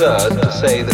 Absurd uh, to say that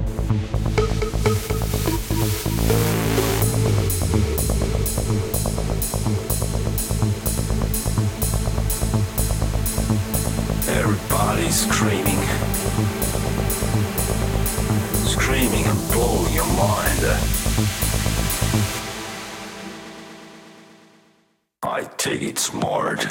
Thank mind. I take it smart.